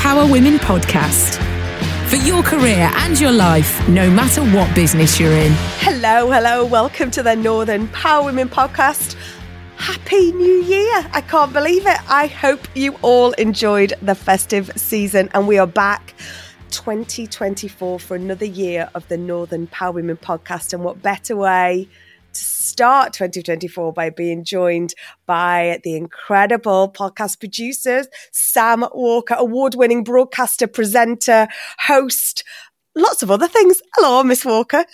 the Northern Power Women podcast. For your career and your life, no matter what business you're in. Hello, hello. Welcome to the Northern Power Women podcast. Happy New Year. I can't believe it. I hope you all enjoyed the festive season and we are back 2024 for another year of the Northern Power Women podcast. And what better way to start 2024 by being joined by the incredible podcast producers, Sam Walker, award winning broadcaster, presenter, host, lots of other things. Hello, Miss Walker.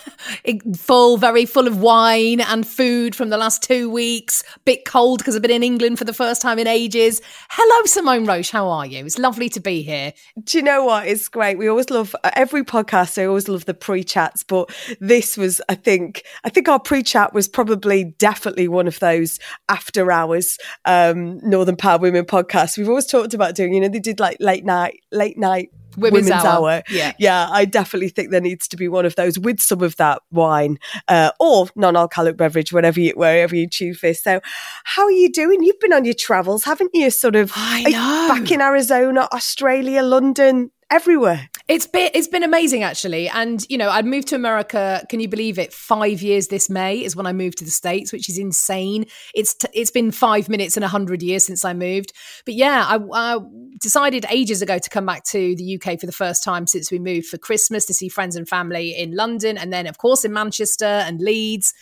full, very full of wine and food from the last two weeks. Bit cold because I've been in England for the first time in ages. Hello, Simone Roche. How are you? It's lovely to be here. Do you know what? It's great. We always love every podcast. I always love the pre-chats, but this was, I think, I think our pre-chat was probably definitely one of those after hours um, Northern Power Women podcasts. We've always talked about doing. You know, they did like late night, late night. Women's Hour. Yeah. yeah. I definitely think there needs to be one of those with some of that wine uh, or non-alcoholic beverage, whatever you, wherever you choose this. So, how are you doing? You've been on your travels, haven't you? Sort of I know. back in Arizona, Australia, London, everywhere. It's been it's been amazing actually, and you know I moved to America. Can you believe it? Five years this May is when I moved to the states, which is insane. It's t- it's been five minutes and a hundred years since I moved. But yeah, I, I decided ages ago to come back to the UK for the first time since we moved for Christmas to see friends and family in London, and then of course in Manchester and Leeds.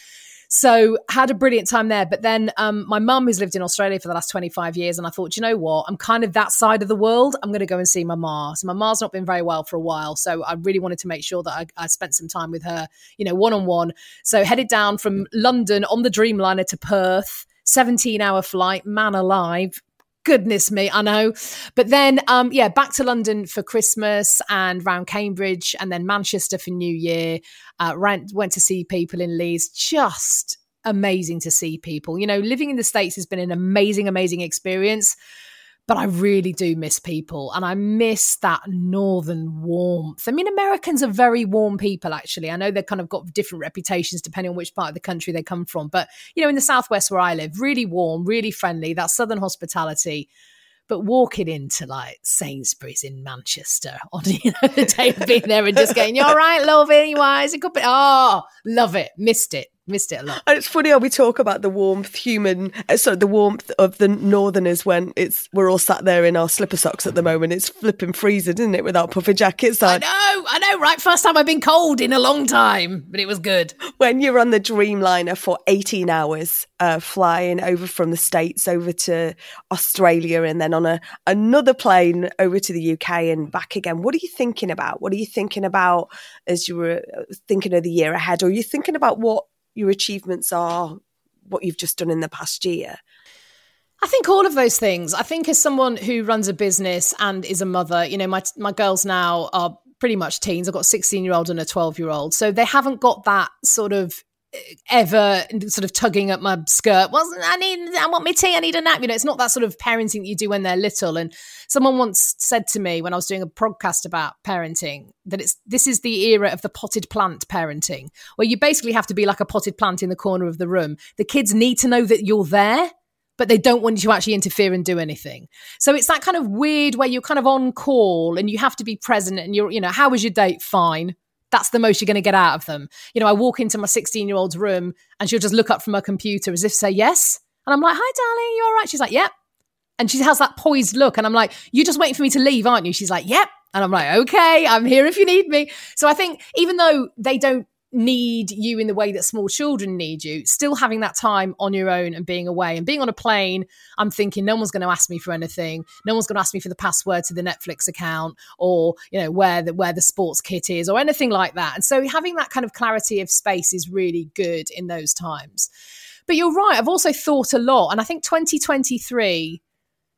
So had a brilliant time there. But then um, my mum, who's lived in Australia for the last 25 years, and I thought, you know what? I'm kind of that side of the world. I'm going to go and see my ma. So my ma's not been very well for a while. So I really wanted to make sure that I, I spent some time with her, you know, one on one. So headed down from London on the Dreamliner to Perth. 17 hour flight, man alive goodness me, I know. But then, um, yeah, back to London for Christmas and round Cambridge, and then Manchester for New Year. Uh, went, went to see people in Leeds. Just amazing to see people. You know, living in the States has been an amazing, amazing experience. But I really do miss people and I miss that northern warmth. I mean, Americans are very warm people, actually. I know they've kind of got different reputations depending on which part of the country they come from. But, you know, in the Southwest where I live, really warm, really friendly, that southern hospitality. But walking into like Sainsbury's in Manchester on you know, the day of being there and just going, You're right, love is it good? Oh, love it. Missed it. Missed it a lot. And it's funny how we talk about the warmth, human, uh, sorry, the warmth of the Northerners when it's we're all sat there in our slipper socks at the moment. It's flipping freezing, isn't it, without puffy jackets I on? know, I know, right? First time I've been cold in a long time, but it was good. When you're on the Dreamliner for 18 hours, uh, flying over from the States over to Australia and then on a another plane over to the UK and back again, what are you thinking about? What are you thinking about as you were uh, thinking of the year ahead? Or are you thinking about what your achievements are, what you've just done in the past year? I think all of those things. I think as someone who runs a business and is a mother, you know, my my girls now are pretty much teens. I've got a 16 year old and a 12 year old. So they haven't got that sort of ever sort of tugging at my skirt. Well, I need, I want my tea, I need a nap. You know, it's not that sort of parenting that you do when they're little. And someone once said to me when I was doing a podcast about parenting that it's this is the era of the potted plant parenting, where you basically have to be like a potted plant in the corner of the room. The kids need to know that you're there but they don't want you to actually interfere and do anything. So it's that kind of weird where you're kind of on call and you have to be present and you're, you know, how was your date? Fine. That's the most you're going to get out of them. You know, I walk into my 16 year old's room and she'll just look up from her computer as if to say yes. And I'm like, hi, darling, you all right? She's like, yep. And she has that poised look. And I'm like, you're just waiting for me to leave, aren't you? She's like, yep. And I'm like, okay, I'm here if you need me. So I think even though they don't need you in the way that small children need you, still having that time on your own and being away and being on a plane, I'm thinking no one's going to ask me for anything. No one's going to ask me for the password to the Netflix account or, you know, where the where the sports kit is or anything like that. And so having that kind of clarity of space is really good in those times. But you're right, I've also thought a lot and I think 2023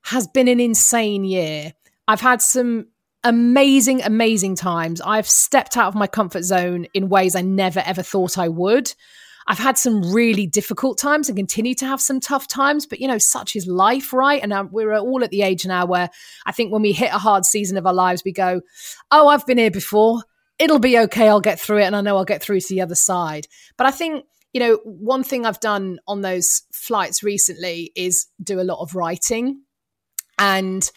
has been an insane year. I've had some amazing, amazing times. I've stepped out of my comfort zone in ways I never ever thought I would. I've had some really difficult times and continue to have some tough times, but you know, such is life, right? And um, we're all at the age now where I think when we hit a hard season of our lives, we go, Oh, I've been here before. It'll be okay. I'll get through it. And I know I'll get through to the other side. But I think, you know, one thing I've done on those flights recently is do a lot of writing. And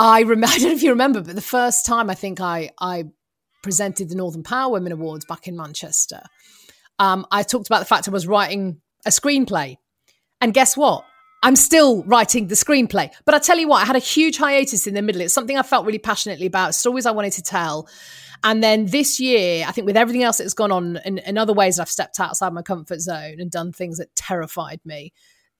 I remember, I don't know if you remember, but the first time I think I, I presented the Northern Power Women Awards back in Manchester, um, I talked about the fact I was writing a screenplay. And guess what? I'm still writing the screenplay. But I tell you what, I had a huge hiatus in the middle. It's something I felt really passionately about, stories I wanted to tell. And then this year, I think with everything else that's gone on and, and other ways I've stepped outside my comfort zone and done things that terrified me,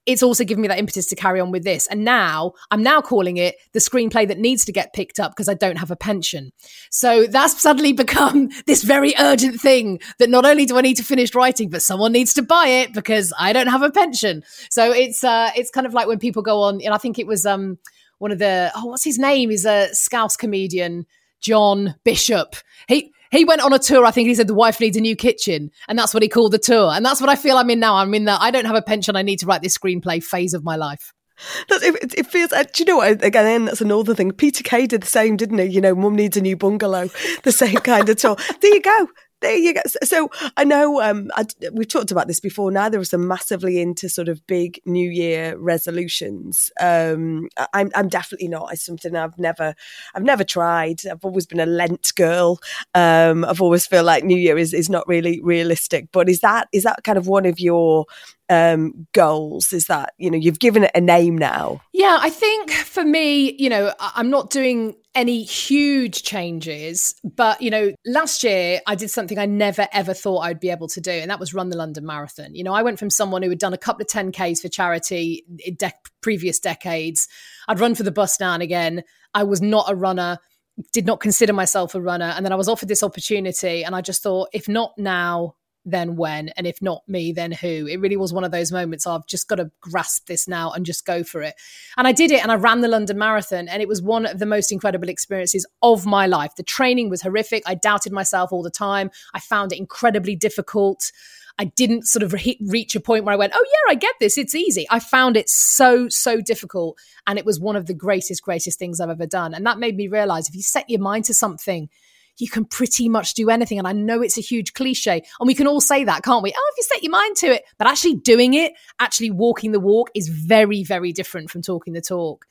it's also given me that impetus to carry on with this. And now I'm now calling it the screenplay that needs to get picked up because I don't have a pension. So that's suddenly become this very urgent thing that not only do I need to finish writing, but someone needs to buy it because I don't have a pension. So it's uh it's kind of like when people go on, and I think it was um one of the oh what's his name? He's a Scouse comedian, John Bishop. He he went on a tour. I think he said the wife needs a new kitchen, and that's what he called the tour. And that's what I feel I'm in now. I'm in that I don't have a pension. I need to write this screenplay phase of my life. That's, it, it feels. Uh, do you know what? Again, that's another thing. Peter Kay did the same, didn't he? You know, Mum needs a new bungalow. The same kind of tour. There you go. There you go. So, I know um, I, we've talked about this before. Of us are massively into sort of big New Year resolutions. Um, I'm, I'm definitely not. It's something I've never, I've never tried. I've always been a Lent girl. Um, I've always feel like New Year is, is not really realistic. But is that is that kind of one of your um, goals? Is that you know you've given it a name now? Yeah, I think for me, you know, I'm not doing any huge changes, but you know, last year I did something I never ever thought I'd be able to do, and that was run the London Marathon. You know, I went from someone who had done a couple of 10Ks for charity in de- previous decades. I'd run for the bus now and again. I was not a runner, did not consider myself a runner, and then I was offered this opportunity, and I just thought, if not now, then when and if not me then who it really was one of those moments i've just got to grasp this now and just go for it and i did it and i ran the london marathon and it was one of the most incredible experiences of my life the training was horrific i doubted myself all the time i found it incredibly difficult I didn't sort of re- reach a point where I went, oh, yeah, I get this. It's easy. I found it so, so difficult. And it was one of the greatest, greatest things I've ever done. And that made me realize if you set your mind to something, you can pretty much do anything. And I know it's a huge cliche, and we can all say that, can't we? Oh, if you set your mind to it, but actually doing it, actually walking the walk is very, very different from talking the talk.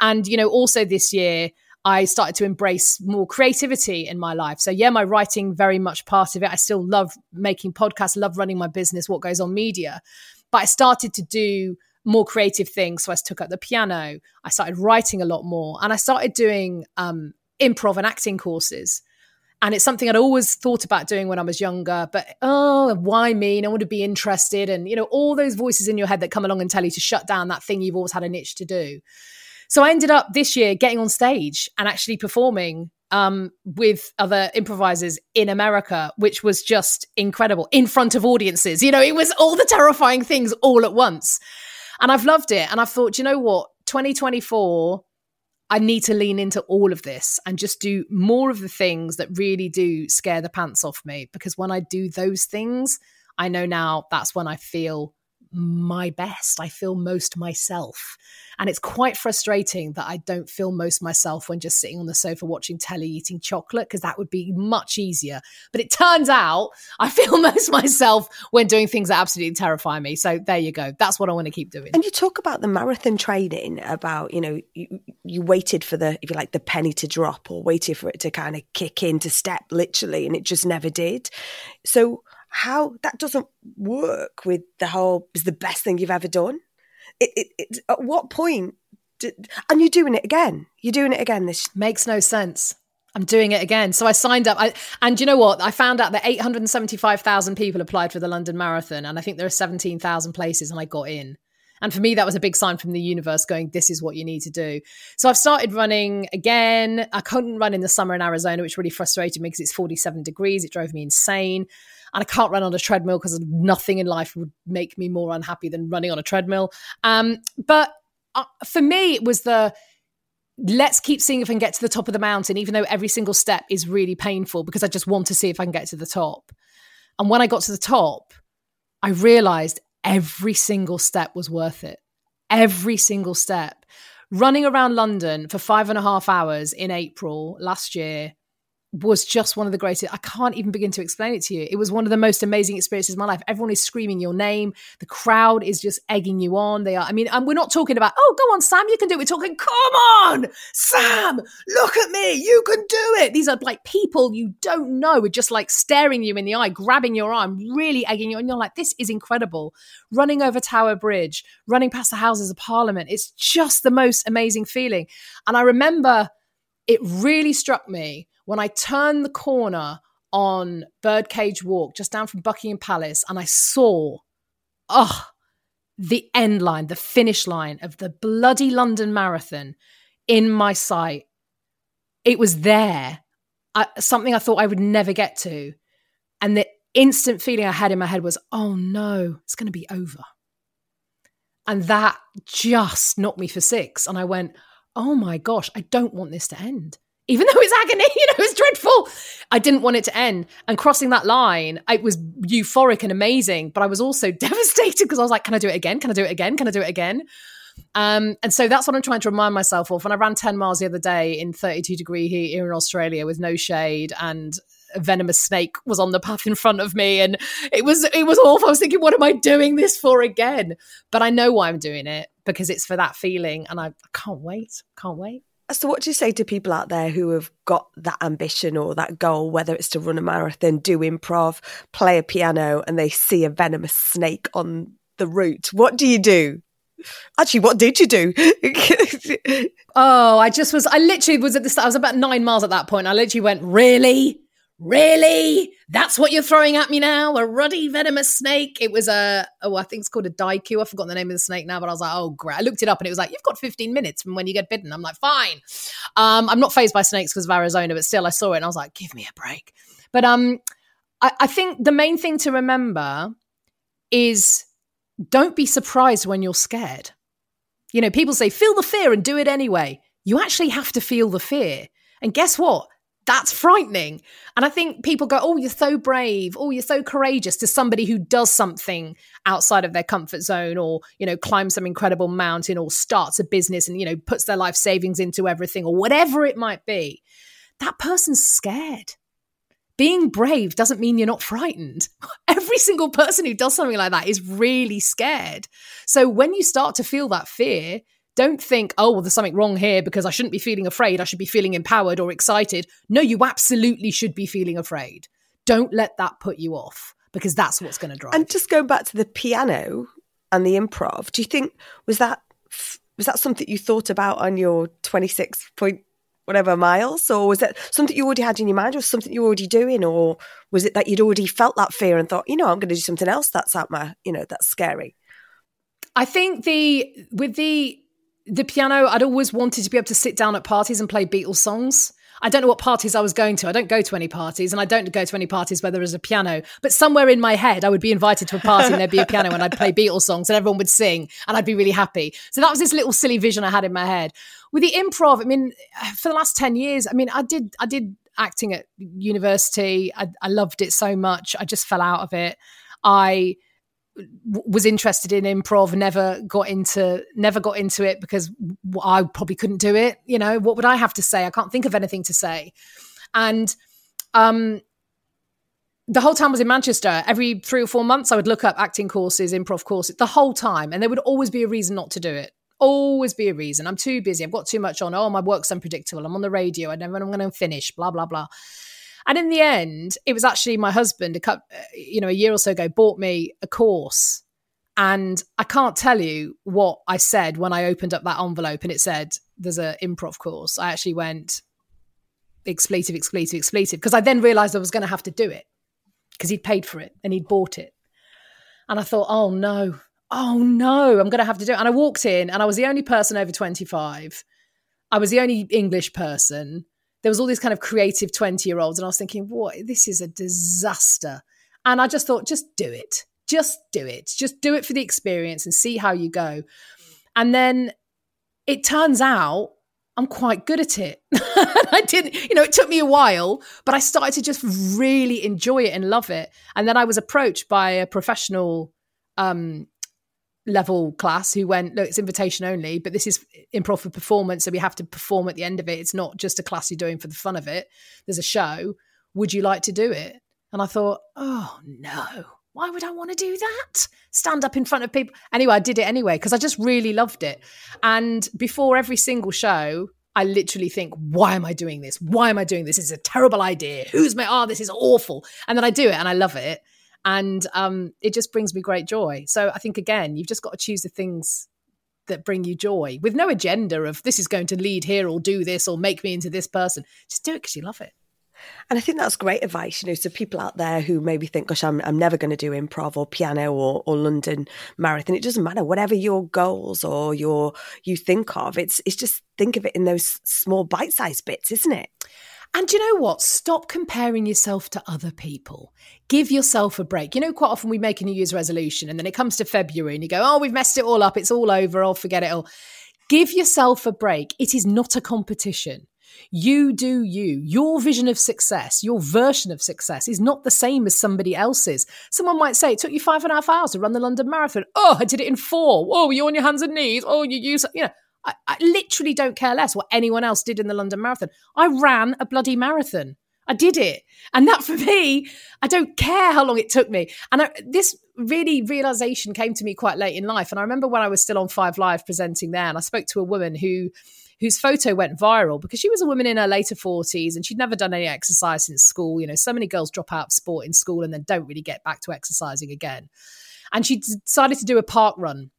And, you know, also this year, I started to embrace more creativity in my life. So, yeah, my writing very much part of it. I still love making podcasts, love running my business, what goes on media. But I started to do more creative things. So, I took up the piano, I started writing a lot more, and I started doing um, improv and acting courses. And it's something I'd always thought about doing when I was younger, but oh, why me? No one would be interested. And, you know, all those voices in your head that come along and tell you to shut down that thing you've always had an itch to do. So I ended up this year getting on stage and actually performing um, with other improvisers in America, which was just incredible in front of audiences. You know, it was all the terrifying things all at once. And I've loved it. And I've thought, you know what? 2024, I need to lean into all of this and just do more of the things that really do scare the pants off me. Because when I do those things, I know now that's when I feel my best. I feel most myself. And it's quite frustrating that I don't feel most myself when just sitting on the sofa watching telly eating chocolate, because that would be much easier. But it turns out I feel most myself when doing things that absolutely terrify me. So there you go. That's what I want to keep doing. And you talk about the marathon training, about, you know, you, you waited for the, if you like, the penny to drop or waited for it to kind of kick into step, literally, and it just never did. So, how that doesn't work with the whole is the best thing you've ever done. It, it, it, at what point? Did, and you're doing it again. You're doing it again this Makes no sense. I'm doing it again. So I signed up. I, and you know what? I found out that 875,000 people applied for the London Marathon. And I think there are 17,000 places, and I got in. And for me, that was a big sign from the universe going, this is what you need to do. So I've started running again. I couldn't run in the summer in Arizona, which really frustrated me because it's 47 degrees. It drove me insane. And I can't run on a treadmill because nothing in life would make me more unhappy than running on a treadmill. Um, but uh, for me, it was the let's keep seeing if I can get to the top of the mountain, even though every single step is really painful because I just want to see if I can get to the top. And when I got to the top, I realized every single step was worth it. Every single step. Running around London for five and a half hours in April last year was just one of the greatest. I can't even begin to explain it to you. It was one of the most amazing experiences of my life. Everyone is screaming your name. The crowd is just egging you on. They are, I mean, and we're not talking about, oh, go on, Sam, you can do it. We're talking, come on, Sam, look at me, you can do it. These are like people you don't know, are just like staring you in the eye, grabbing your arm, really egging you. And you're like, this is incredible. Running over Tower Bridge, running past the Houses of Parliament. It's just the most amazing feeling. And I remember it really struck me when I turned the corner on Birdcage Walk, just down from Buckingham Palace, and I saw, oh, the end line, the finish line of the bloody London Marathon in my sight. It was there, I, something I thought I would never get to. And the instant feeling I had in my head was, oh no, it's going to be over. And that just knocked me for six. And I went, oh my gosh, I don't want this to end even though it's agony, you know, it's dreadful. I didn't want it to end. And crossing that line, it was euphoric and amazing, but I was also devastated because I was like, can I do it again? Can I do it again? Can I do it again? Um, and so that's what I'm trying to remind myself of. When I ran 10 miles the other day in 32 degree heat here in Australia with no shade and a venomous snake was on the path in front of me and it was it was awful. I was thinking, what am I doing this for again? But I know why I'm doing it because it's for that feeling and I, I can't wait. Can't wait. So, what do you say to people out there who have got that ambition or that goal, whether it's to run a marathon, do improv, play a piano, and they see a venomous snake on the route? What do you do? Actually, what did you do? Oh, I just was, I literally was at the start, I was about nine miles at that point. I literally went, really? Really? That's what you're throwing at me now? A ruddy venomous snake? It was a, oh, I think it's called a daiku. I've forgotten the name of the snake now, but I was like, oh, great. I looked it up and it was like, you've got 15 minutes from when you get bitten. I'm like, fine. Um, I'm not phased by snakes because of Arizona, but still I saw it and I was like, give me a break. But um, I, I think the main thing to remember is don't be surprised when you're scared. You know, people say, feel the fear and do it anyway. You actually have to feel the fear. And guess what? That's frightening. And I think people go, oh, you're so brave. Oh, you're so courageous to somebody who does something outside of their comfort zone or, you know, climbs some incredible mountain or starts a business and, you know, puts their life savings into everything or whatever it might be. That person's scared being brave doesn't mean you're not frightened. Every single person who does something like that is really scared. So when you start to feel that fear, don't think, oh, well, there's something wrong here because I shouldn't be feeling afraid. I should be feeling empowered or excited. No, you absolutely should be feeling afraid. Don't let that put you off because that's what's going to drive. and just going back to the piano and the improv, do you think was that was that something you thought about on your 26 point whatever miles or was it something you already had in your mind or something you were already doing or was it that you'd already felt that fear and thought you know i'm going to do something else that's out my you know that's scary I think the with the the piano, I'd always wanted to be able to sit down at parties and play Beatles songs. I don't know what parties I was going to. I don't go to any parties, and I don't go to any parties where there is a piano. But somewhere in my head, I would be invited to a party and there'd be a piano, and I'd play Beatles songs, and everyone would sing, and I'd be really happy. So that was this little silly vision I had in my head. With the improv, I mean, for the last ten years, I mean, I did, I did acting at university. I, I loved it so much. I just fell out of it. I was interested in improv never got into never got into it because I probably couldn't do it you know? What would I have to say? I can't think of anything to say. And um the whole time I was in Manchester every 3 or 4 months I would look up acting courses improv courses the whole time. And there would always be a reason not to do it. Always be a reason. I'm too busy. I've got too much on. Oh my work's unpredictable. I'm on the radio. I never I'm going to finish. Blah blah blah and in the end, it was actually my husband, a couple, you know, a year or so ago, bought me a course. And I can't tell you what I said when I opened up that envelope and it said, there's an improv course. I actually went, expletive, expletive, expletive. Because I then realized I was going to have to do it because he'd paid for it and he'd bought it. And I thought, oh no, oh no, I'm going to have to do it. And I walked in and I was the only person over 25. I was the only English person. There was all these kind of creative 20 year olds. And I was thinking, what? This is a disaster. And I just thought, just do it. Just do it. Just do it for the experience and see how you go. And then it turns out I'm quite good at it. I didn't, you know, it took me a while, but I started to just really enjoy it and love it. And then I was approached by a professional um, level class who went, look, it's invitation only, but this is improv for performance. So we have to perform at the end of it. It's not just a class you're doing for the fun of it. There's a show. Would you like to do it? And I thought, oh no, why would I want to do that? Stand up in front of people. Anyway, I did it anyway because I just really loved it. And before every single show, I literally think, why am I doing this? Why am I doing this? This is a terrible idea. Who's my, oh, this is awful. And then I do it and I love it. And um, it just brings me great joy. So I think, again, you've just got to choose the things that bring you joy with no agenda of this is going to lead here or do this or make me into this person. Just do it because you love it. And I think that's great advice, you know, so people out there who maybe think, gosh, I'm, I'm never going to do improv or piano or, or London marathon. It doesn't matter, whatever your goals or your you think of, it's it's just think of it in those small bite-sized bits, isn't it? And you know what? Stop comparing yourself to other people. Give yourself a break. You know, quite often we make a New Year's resolution and then it comes to February and you go, oh, we've messed it all up. It's all over. I'll forget it all. Give yourself a break. It is not a competition. You do you. Your vision of success, your version of success is not the same as somebody else's. Someone might say, It took you five and a half hours to run the London Marathon. Oh, I did it in four. Oh, you're on your hands and knees. Oh, you use, you know. I, I literally don't care less what anyone else did in the London Marathon. I ran a bloody marathon. I did it. And that for me, I don't care how long it took me. And I, this really realization came to me quite late in life. And I remember when I was still on Five Live presenting there, and I spoke to a woman who whose photo went viral because she was a woman in her later 40s and she'd never done any exercise since school. You know, so many girls drop out of sport in school and then don't really get back to exercising again. And she decided to do a park run.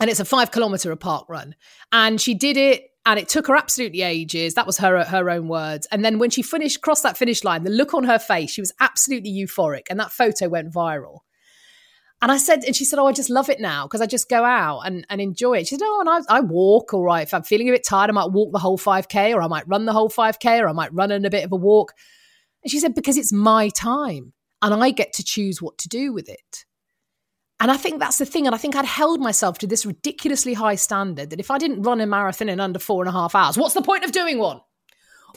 And it's a five kilometer a park run. And she did it and it took her absolutely ages. That was her her own words. And then when she finished, crossed that finish line, the look on her face, she was absolutely euphoric, and that photo went viral. And I said, and she said, Oh, I just love it now because I just go out and, and enjoy it. She said, Oh, and I, I walk, all right. If I'm feeling a bit tired, I might walk the whole 5K or I might run the whole 5K or I might run in a bit of a walk. And she said, Because it's my time and I get to choose what to do with it. And I think that's the thing. And I think I'd held myself to this ridiculously high standard that if I didn't run a marathon in under four and a half hours, what's the point of doing one?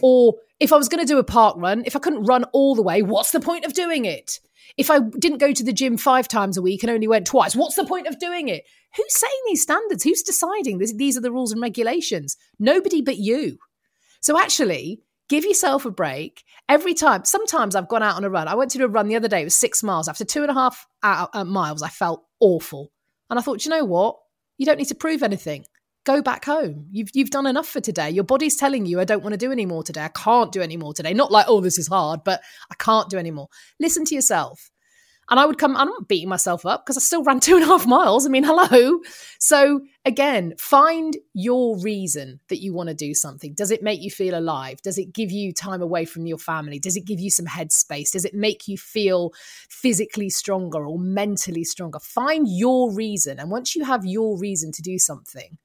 Or if I was going to do a park run, if I couldn't run all the way, what's the point of doing it? If I didn't go to the gym five times a week and only went twice, what's the point of doing it? Who's setting these standards? Who's deciding this, these are the rules and regulations? Nobody but you. So actually, give yourself a break every time. Sometimes I've gone out on a run. I went to do a run the other day. It was six miles. After two and a half uh, uh, miles, I felt awful. And I thought, you know what? You don't need to prove anything. Go back home. You've you've done enough for today. Your body's telling you, I don't want to do any more today. I can't do any more today. Not like, oh, this is hard, but I can't do any more. Listen to yourself. And I would come, I'm not beating myself up because I still ran two and a half miles. I mean, hello. So again, find your reason that you want to do something. Does it make you feel alive? Does it give you time away from your family? Does it give you some headspace? Does it make you feel physically stronger or mentally stronger? Find your reason. And once you have your reason to do something,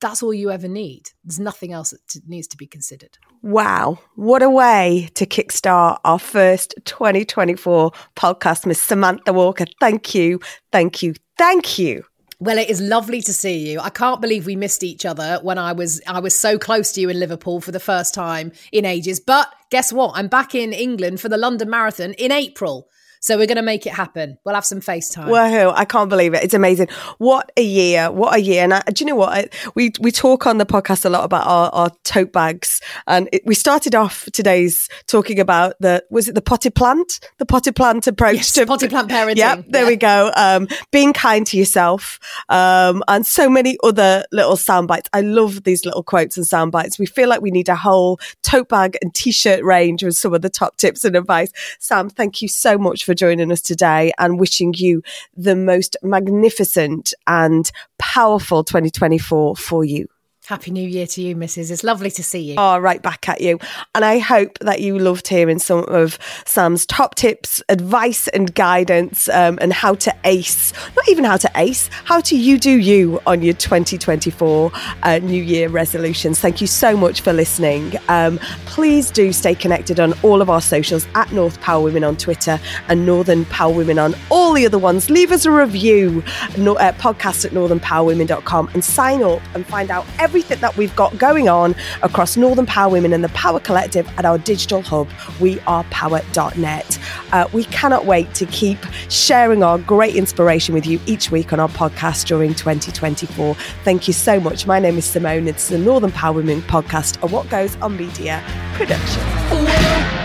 that's all you ever need. There's nothing else that t- needs to be considered. Wow, what a way to kickstart our first 2024 podcast, Miss Samantha Walker. Thank you, thank you, thank you. Well, it is lovely to see you. I can't believe we missed each other when I was I was so close to you in Liverpool for the first time in ages. But guess what? I'm back in England for the London Marathon in April. So we're going to make it happen. We'll have some FaceTime. Woohoo! I can't believe it. It's amazing. What a year! What a year! And I, do you know what? I, we we talk on the podcast a lot about our, our tote bags, and it, we started off today's talking about the was it the potted plant, the potted plant approach Yes, to potted plant parenting. Yep, there Yeah. we go. Um, being kind to yourself, um, and so many other little sound bites. I love these little quotes and sound bites. We feel like we need a whole tote bag and t-shirt range with some of the top tips and advice. Sam, thank you so much for joining us today, and wishing you the most magnificent and powerful 2024 for you. Happy New Year to you, Mrs. It's lovely to see you. Oh, right back at you. And I hope that you loved hearing some of Sam's top tips, advice, and guidance, um, and how to ace, not even how to ace, how to you do you on your 2024 uh, New Year resolutions. Thank you so much for listening. Um, please do stay connected on all of our socials at North Power Women on Twitter and Northern Power Women on all the other ones. Leave us a review, no, uh, podcast at northernpowerwomen.com, and sign up and find out everything that we've got going on across Northern Power Women and the Power Collective at our digital hub, wearepower.net. Uh, we cannot wait to keep sharing our great inspiration with you each week on our podcast during 2024. Thank you so much. My name is Simone. It's the Northern Power Women podcast, a What Goes on Media production.